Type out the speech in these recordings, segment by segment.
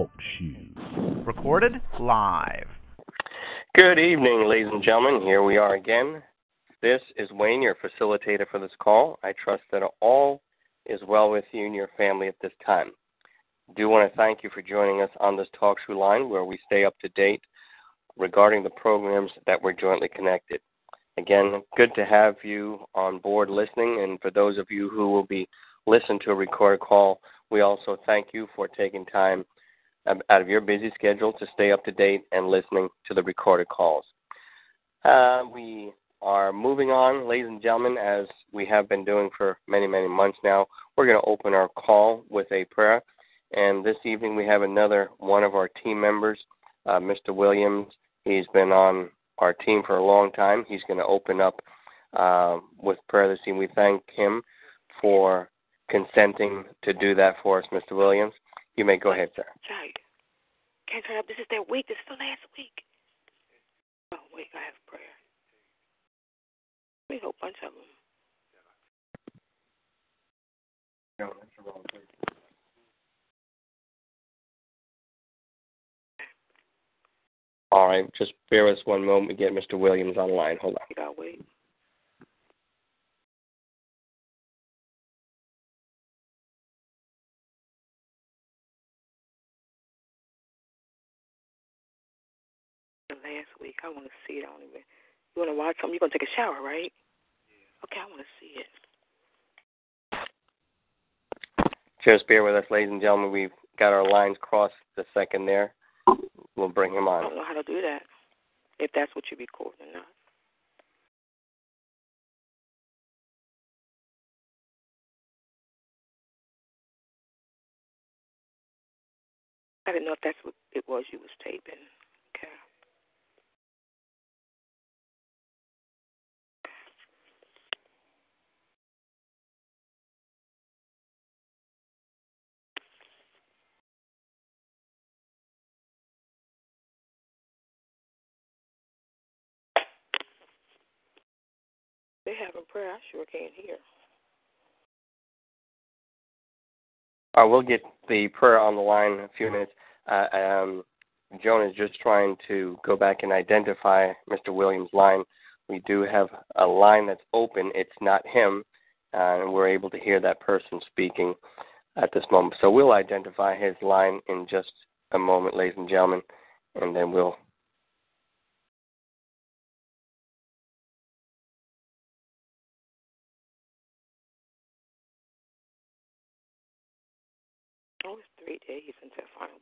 Talk. Recorded live. Good evening, ladies and gentlemen. Here we are again. This is Wayne, your facilitator for this call. I trust that all is well with you and your family at this time. I do want to thank you for joining us on this talk show line where we stay up to date regarding the programs that we're jointly connected. Again, good to have you on board listening, and for those of you who will be listening to a recorded call, we also thank you for taking time out of your busy schedule to stay up to date and listening to the recorded calls. Uh, we are moving on, ladies and gentlemen, as we have been doing for many, many months now. We're going to open our call with a prayer. And this evening we have another one of our team members, uh, Mr. Williams. He's been on our team for a long time. He's going to open up uh, with prayer this evening. We thank him for consenting to do that for us, Mr. Williams. You may go ahead, sir. Sorry. Can't turn up. This is their week. This is the last week. Oh, wait. I have prayer. We a bunch of them. No, that's the wrong place. All right, just bear with us one moment. We get Mr. Williams online. Hold on. Gotta wait. You want to watch something? You're gonna take a shower, right? Yeah. Okay, I want to see it. Just bear with us, ladies and gentlemen. We've got our lines crossed the second there. We'll bring him on. I don't know how to do that. If that's what you record or not. I didn't know if that's what it was you was taping. Okay. They having prayer. I sure can't hear. Uh, we'll get the prayer on the line in a few minutes. Uh, um, Joan is just trying to go back and identify Mr. Williams' line. We do have a line that's open. It's not him, uh, and we're able to hear that person speaking at this moment. So we'll identify his line in just a moment, ladies and gentlemen, and then we'll. Three days until final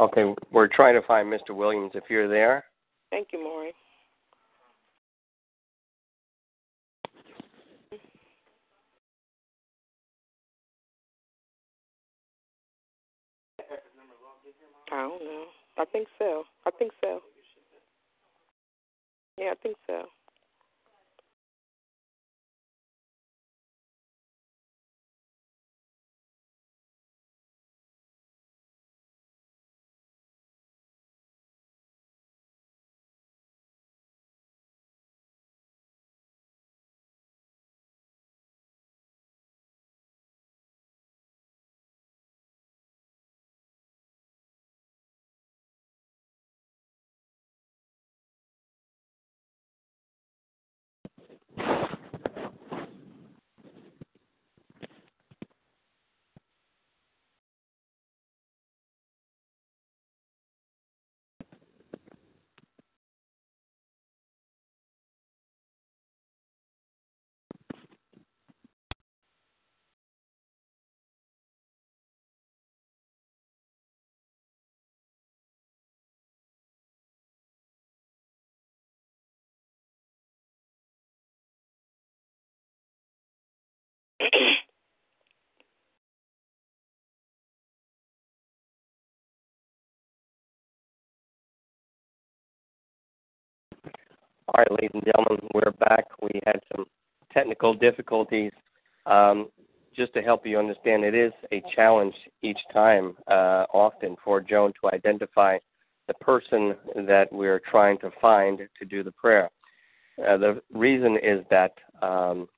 Okay, we're trying to find Mr. Williams. If you're there, Thank you, Maury. I don't know. I think so. I think so. Yeah, I think so. All right, ladies and gentlemen, we're back. We had some technical difficulties. Um, just to help you understand, it is a challenge each time, uh, often, for Joan to identify the person that we're trying to find to do the prayer. Uh, the reason is that um,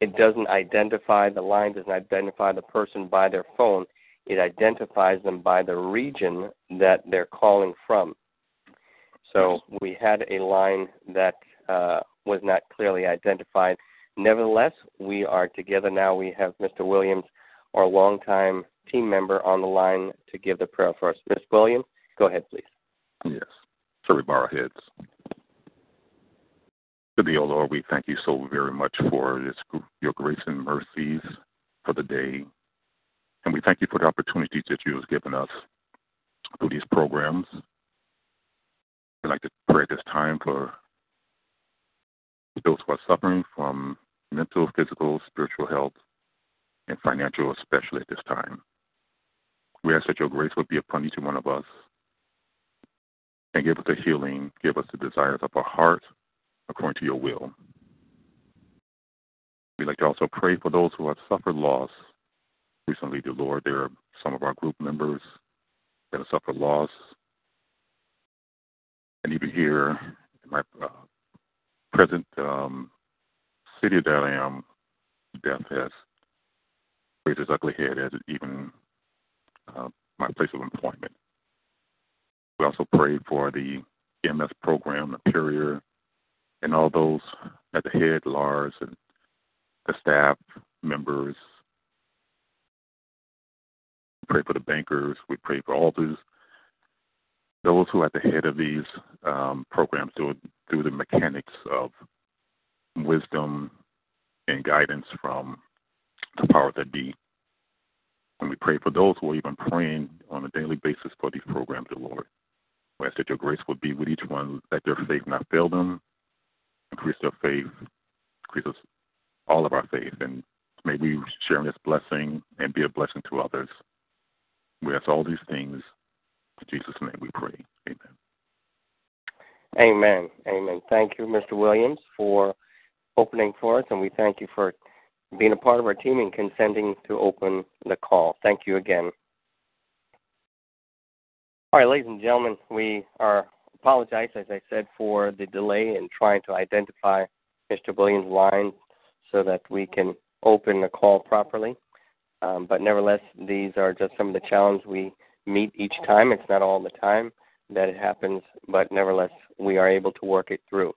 it doesn't identify, the line doesn't identify the person by their phone. It identifies them by the region that they're calling from. So we had a line that uh, was not clearly identified. Nevertheless, we are together now. We have Mr. Williams, our longtime team member, on the line to give the prayer for us. Ms. Williams, go ahead, please. Yes. Shall we bow our heads? To thee, O Lord, we thank you so very much for this, your grace and mercies for the day. And we thank you for the opportunities that you have given us through these programs. I'd like to pray at this time for those who are suffering from mental, physical, spiritual health, and financial, especially at this time. We ask that your grace would be upon each one of us and give us the healing, give us the desires of our heart according to your will. We'd like to also pray for those who have suffered loss. Recently, dear Lord, there are some of our group members that have suffered loss. And even here in my uh, present um, city that I am, death has raised its ugly head as even uh, my place of employment. We also pray for the EMS program, the Imperia, and all those at the head, Lars, and the staff members. We pray for the bankers. We pray for all those those who are at the head of these um, programs through, through the mechanics of wisdom and guidance from the power that be. And we pray for those who are even praying on a daily basis for these programs, the Lord. We ask that your grace would be with each one, let their faith not fail them, increase their faith, increase us, all of our faith, and may we share in this blessing and be a blessing to others. We ask all these things in Jesus' name we pray. Amen. Amen. Amen. Thank you, Mr. Williams, for opening for us, and we thank you for being a part of our team and consenting to open the call. Thank you again. All right, ladies and gentlemen, we are apologize, as I said, for the delay in trying to identify Mr. Williams' line so that we can open the call properly. Um, but nevertheless, these are just some of the challenges we meet each time. It's not all the time that it happens, but nevertheless, we are able to work it through.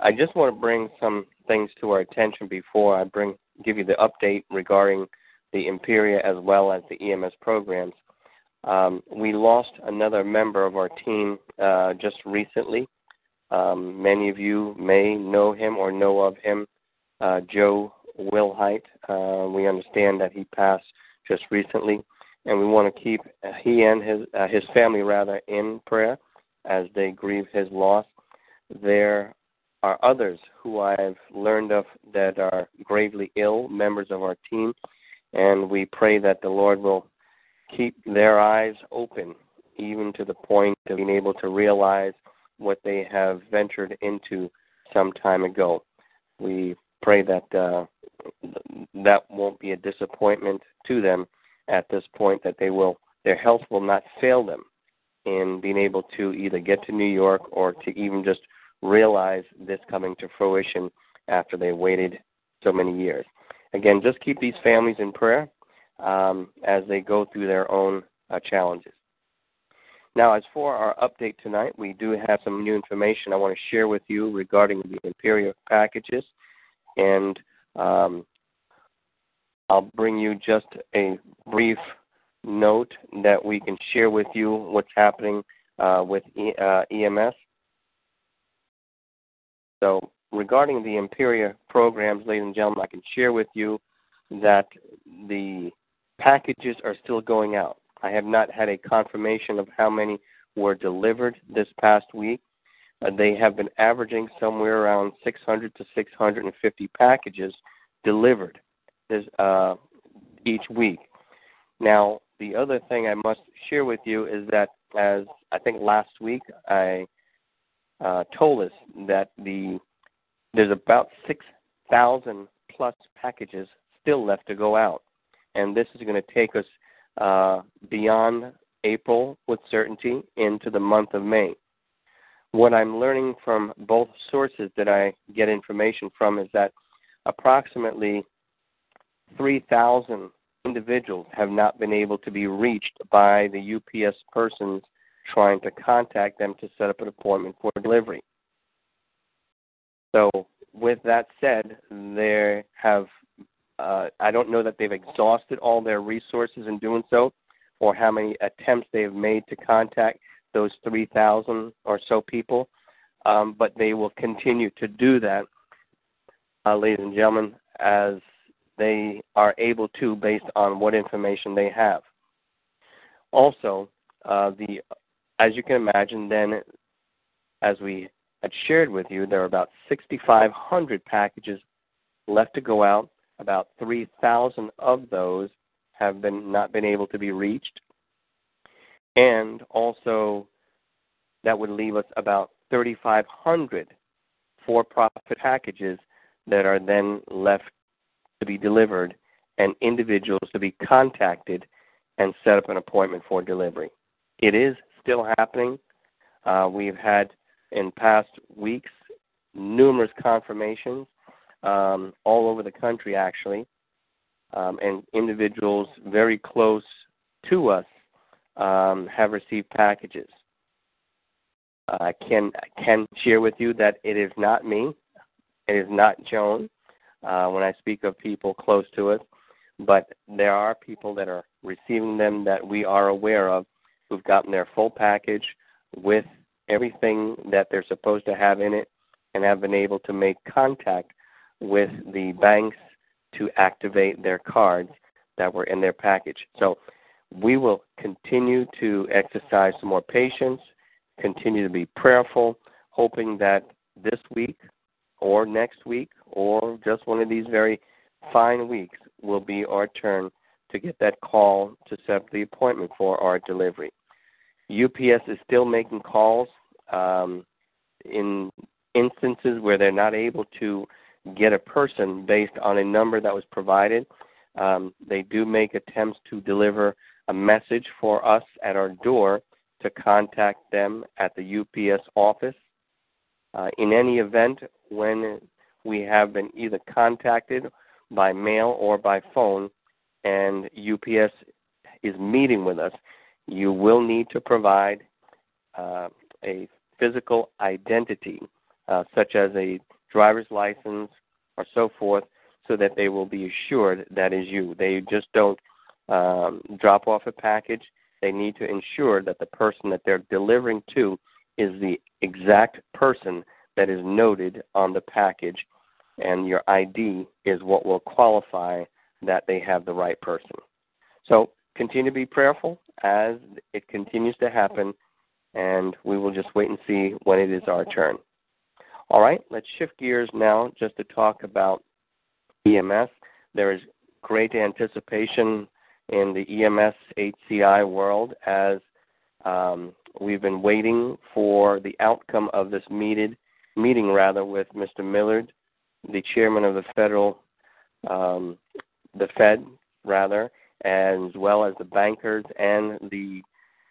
I just want to bring some things to our attention before I bring give you the update regarding the Imperia as well as the EMS programs. Um, we lost another member of our team uh, just recently. Um, many of you may know him or know of him, uh, Joe Wilhite. Uh, we understand that he passed just recently, and we want to keep he and his uh, his family rather in prayer as they grieve his loss. There are others who I've learned of that are gravely ill, members of our team, and we pray that the Lord will keep their eyes open, even to the point of being able to realize what they have ventured into some time ago. We pray that uh, that won't be a disappointment to them at this point. That they will, their health will not fail them in being able to either get to New York or to even just realize this coming to fruition after they waited so many years. Again, just keep these families in prayer um, as they go through their own uh, challenges. Now, as for our update tonight, we do have some new information I want to share with you regarding the Imperial packages, and um, I'll bring you just a brief note that we can share with you what's happening uh, with e- uh, EMS. So, regarding the Imperia programs, ladies and gentlemen, I can share with you that the packages are still going out. I have not had a confirmation of how many were delivered this past week. Uh, they have been averaging somewhere around 600 to 650 packages delivered uh, each week. Now, the other thing I must share with you is that, as I think last week I uh, told us that the there's about 6,000 plus packages still left to go out. And this is going to take us uh, beyond April with certainty into the month of May. What I'm learning from both sources that I get information from is that approximately 3,000 individuals have not been able to be reached by the UPS persons trying to contact them to set up an appointment for delivery. So, with that said, there have uh, I don't know that they've exhausted all their resources in doing so, or how many attempts they have made to contact those 3,000 or so people, um, but they will continue to do that, uh, ladies and gentlemen, as they are able to based on what information they have. Also, uh, the as you can imagine, then as we had shared with you, there are about 6,500 packages left to go out. About 3,000 of those have been not been able to be reached, and also that would leave us about 3,500 for-profit packages that are then left to be delivered and individuals to be contacted and set up an appointment for delivery. It is still happening. Uh, we've had in past weeks numerous confirmations um, all over the country, actually, um, and individuals very close to us um, have received packages. I can can share with you that it is not me, it is not Joan uh, when I speak of people close to us, but there are people that are receiving them that we are aware of who've gotten their full package with everything that they're supposed to have in it and have been able to make contact with the banks to activate their cards that were in their package. So we will continue to exercise some more patience, continue to be prayerful, hoping that this week or next week or just one of these very fine weeks will be our turn to get that call to set up the appointment for our delivery. UPS is still making calls um, in instances where they're not able to get a person based on a number that was provided. Um, they do make attempts to deliver a message for us at our door to contact them at the UPS office. Uh, in any event, when we have been either contacted by mail or by phone, and UPS is meeting with us, you will need to provide uh, a physical identity, uh, such as a driver's license or so forth, so that they will be assured that is you. They just don't um, drop off a package. They need to ensure that the person that they're delivering to is the exact person that is noted on the package, and your ID is what will qualify that they have the right person. So continue to be prayerful as it continues to happen, and we will just wait and see when it is our turn. All right, let's shift gears now just to talk about EMS. There is great anticipation in the EMS HCI world as um, we've been waiting for the outcome of this meeted, meeting rather with Mr. Millard, the chairman of the federal, um, the Fed rather, as well as the bankers and the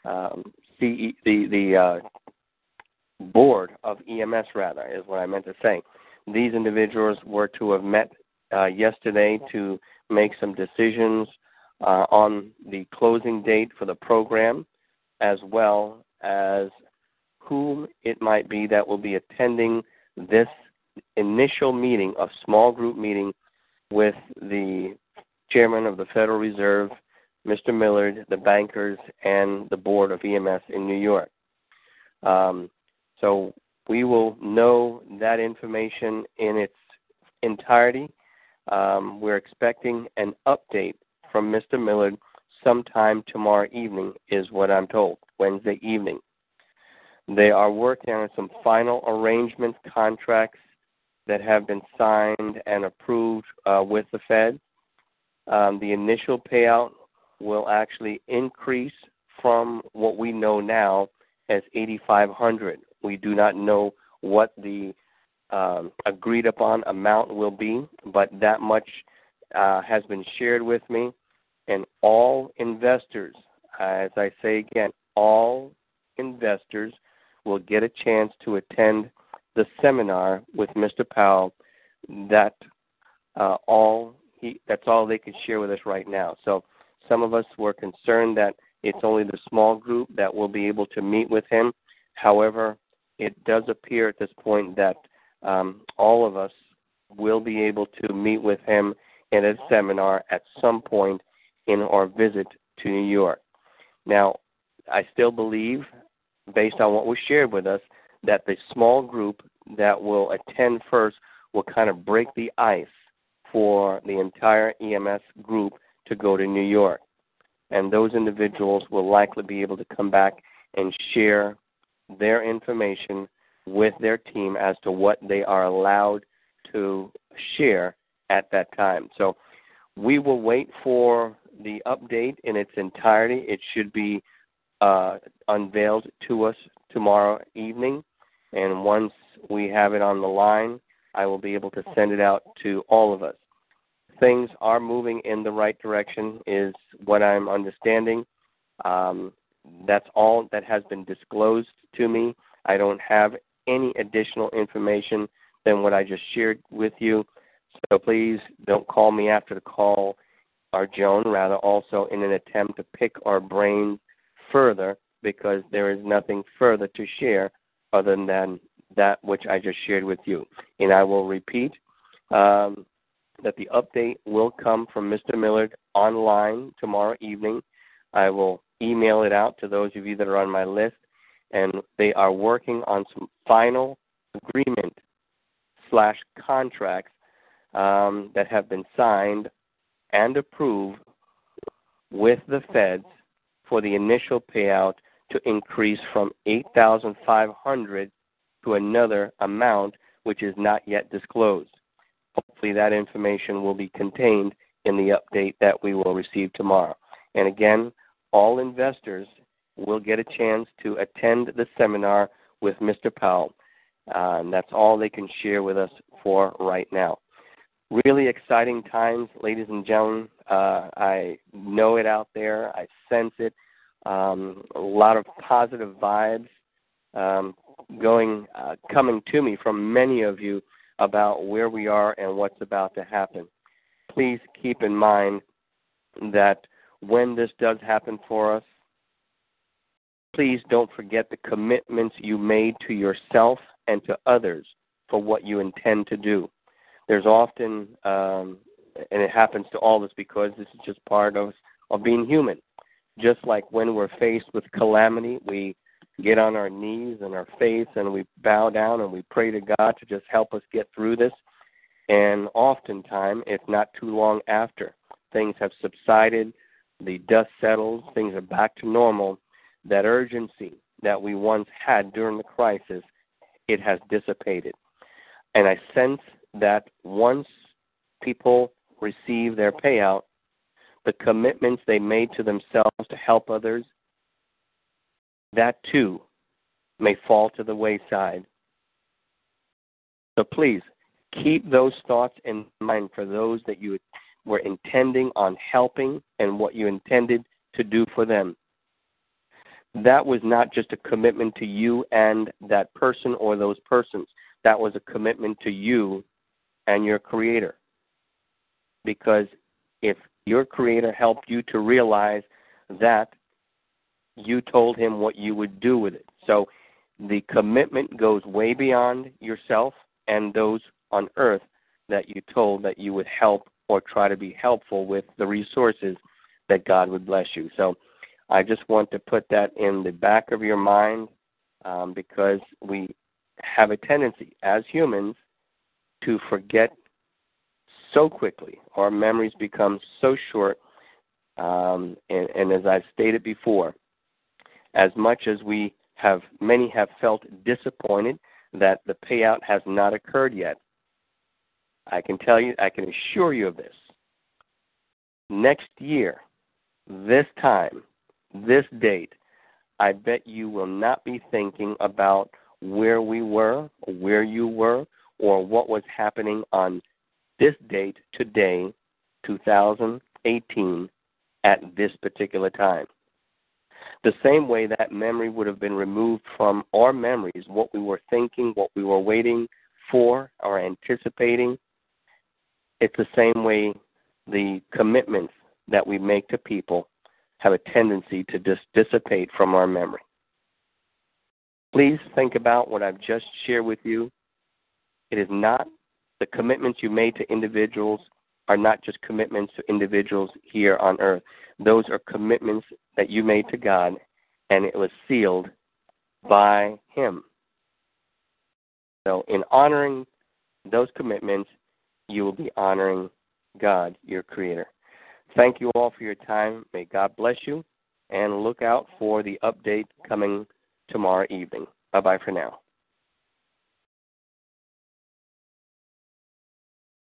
um, CE, the the uh, board of EMS rather is what I meant to say. These individuals were to have met uh, yesterday to make some decisions uh, on the closing date for the program, as well as whom it might be that will be attending this initial meeting, a small group meeting with the chairman of the Federal Reserve, Mr. Millard, the bankers, and the board of EMS in New York. Um, so we will know that information in its entirety. Um, we're expecting an update from Mr. Millard sometime tomorrow evening, is what I'm told, Wednesday evening. They are working on some final arrangement contracts that have been signed and approved uh, with the Fed. Um, the initial payout will actually increase from what we know now as 8,500. We do not know what the um, agreed upon amount will be, but that much uh, has been shared with me. And all investors, as I say again, all investors will get a chance to attend the seminar with Mr. Powell. That uh, all he that's all they can share with us right now. So some of us were concerned that it's only the small group that will be able to meet with him. However, it does appear at this point that um, all of us will be able to meet with him in a seminar at some point in our visit to New York. Now, I still believe, based on what was shared with us, that the small group that will attend first will kind of break the ice for the entire EMS group to go to New York. And those individuals will likely be able to come back and share their information with their team as to what they are allowed to share at that time. So we will wait for the update in its entirety. It should be uh, unveiled to us tomorrow evening. And once we have it on the line, I will be able to send it out to all of us. Things are moving in the right direction, is what I'm understanding. Um, that's all that has been disclosed to me. I don't have any additional information than what I just shared with you. So please don't call me after the call or Joan, rather also in an attempt to pick our brains further because there is nothing further to share other than that which I just shared with you. And I will repeat um, that the update will come from Mr. Millard online tomorrow evening. I will email it out to those of you that are on my list, and they are working on some final agreement slash contracts um, that have been signed and approved with the feds for the initial payout to increase from 8500 to another amount which is not yet disclosed. Hopefully that information will be contained in the update that we will receive tomorrow. And again, all investors will get a chance to attend the seminar with Mr. Powell. Uh, and that's all they can share with us for right now. Really exciting times, ladies and gentlemen. Uh, I know it out there. I sense it. Um, a lot of positive vibes um, going, uh, coming to me from many of you about where we are and what's about to happen. Please keep in mind that when this does happen for us, please don't forget the commitments you made to yourself and to others for what you intend to do. There's often, um, and it happens to all of us because this is just part of, of being human. Just like when we're faced with calamity, we get on our knees and our face and we bow down and we pray to God to just help us get through this. And oftentimes, if not too long after, things have subsided, the dust settles, things are back to normal, that urgency that we once had during the crisis, it has dissipated. And I sense that once people receive their payout, the commitments they made to themselves to help others, that too may fall to the wayside. So please keep those thoughts in mind for those that you were intending on helping and what you intended to do for them. That was not just a commitment to you and that person or those persons. That was a commitment to you and your Creator. Because if your Creator helped you to realize that, you told Him what you would do with it. So the commitment goes way beyond yourself and those on earth that you told that you would help or try to be helpful with the resources that God would bless you. So I just want to put that in the back of your mind um, because we have a tendency as humans to forget so quickly. Our memories become so short. Um, and, and as I've stated before, as much as we have, many have felt disappointed that the payout has not occurred yet. I can tell you, I can assure you of this. Next year, this time, this date, I bet you will not be thinking about where we were, where you were, or what was happening on this date today, 2018, at this particular time. The same way that memory would have been removed from our memories, what we were thinking, what we were waiting for or anticipating, it's the same way the commitments that we make to people have a tendency to dis- dissipate from our memory. Please think about what I've just shared with you. It is not the commitments you made to individuals are not just commitments to individuals here on earth. Those are commitments that you made to God, and it was sealed by Him. So, in honoring those commitments, you will be honoring God, your Creator. Thank you all for your time. May God bless you, and look out for the update coming tomorrow evening. Bye bye for now.